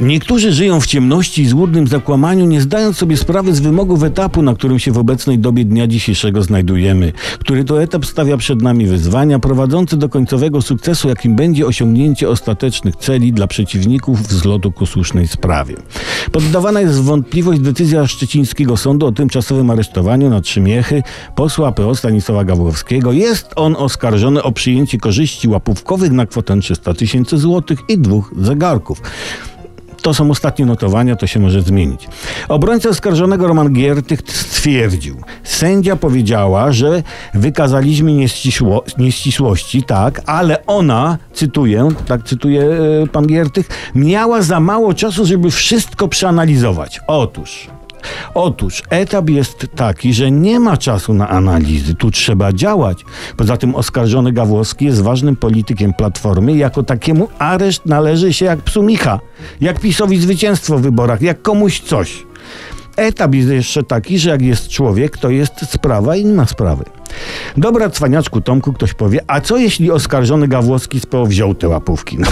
Niektórzy żyją w ciemności i złudnym zakłamaniu, nie zdając sobie sprawy z wymogów etapu, na którym się w obecnej dobie dnia dzisiejszego znajdujemy, który to etap stawia przed nami wyzwania prowadzące do końcowego sukcesu, jakim będzie osiągnięcie ostatecznych celi dla przeciwników wzlotu ku słusznej sprawie. Poddawana jest w wątpliwość decyzja szczecińskiego sądu o tymczasowym aresztowaniu na trzy miechy posła PO Stanisława Gawłowskiego. Jest on oskarżony o przyjęcie korzyści łapówkowych na kwotę 300 tysięcy złotych i dwóch zegarków. To są ostatnie notowania, to się może zmienić. Obrońca oskarżonego Roman Giertych stwierdził, sędzia powiedziała, że wykazaliśmy nieścisło, nieścisłości, tak, ale ona, cytuję, tak cytuje e, pan Giertych, miała za mało czasu, żeby wszystko przeanalizować. Otóż... Otóż etap jest taki, że nie ma czasu na analizy. Tu trzeba działać. Poza tym oskarżony Gawłowski jest ważnym politykiem Platformy. Jako takiemu areszt należy się jak psu Micha. Jak PiSowi zwycięstwo w wyborach. Jak komuś coś. Etap jest jeszcze taki, że jak jest człowiek, to jest sprawa i nie ma sprawy. Dobra, cwaniaczku Tomku, ktoś powie, a co jeśli oskarżony Gawłowski z PO wziął te łapówki? No,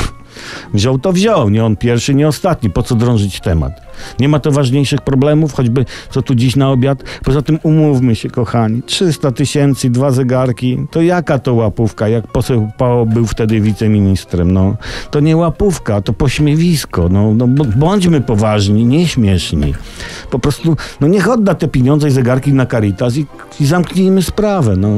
wziął to wziął, nie on pierwszy, nie ostatni. Po co drążyć temat? Nie ma to ważniejszych problemów, choćby co tu dziś na obiad. Poza tym umówmy się, kochani, 300 tysięcy, dwa zegarki, to jaka to łapówka? Jak poseł PO był wtedy wiceministrem, no. To nie łapówka, to pośmiewisko, no, no bądźmy poważni, nie śmieszni. Po prostu, no niech odda te pieniądze i zegarki na Caritas i, i zamknijmy sprawę, no.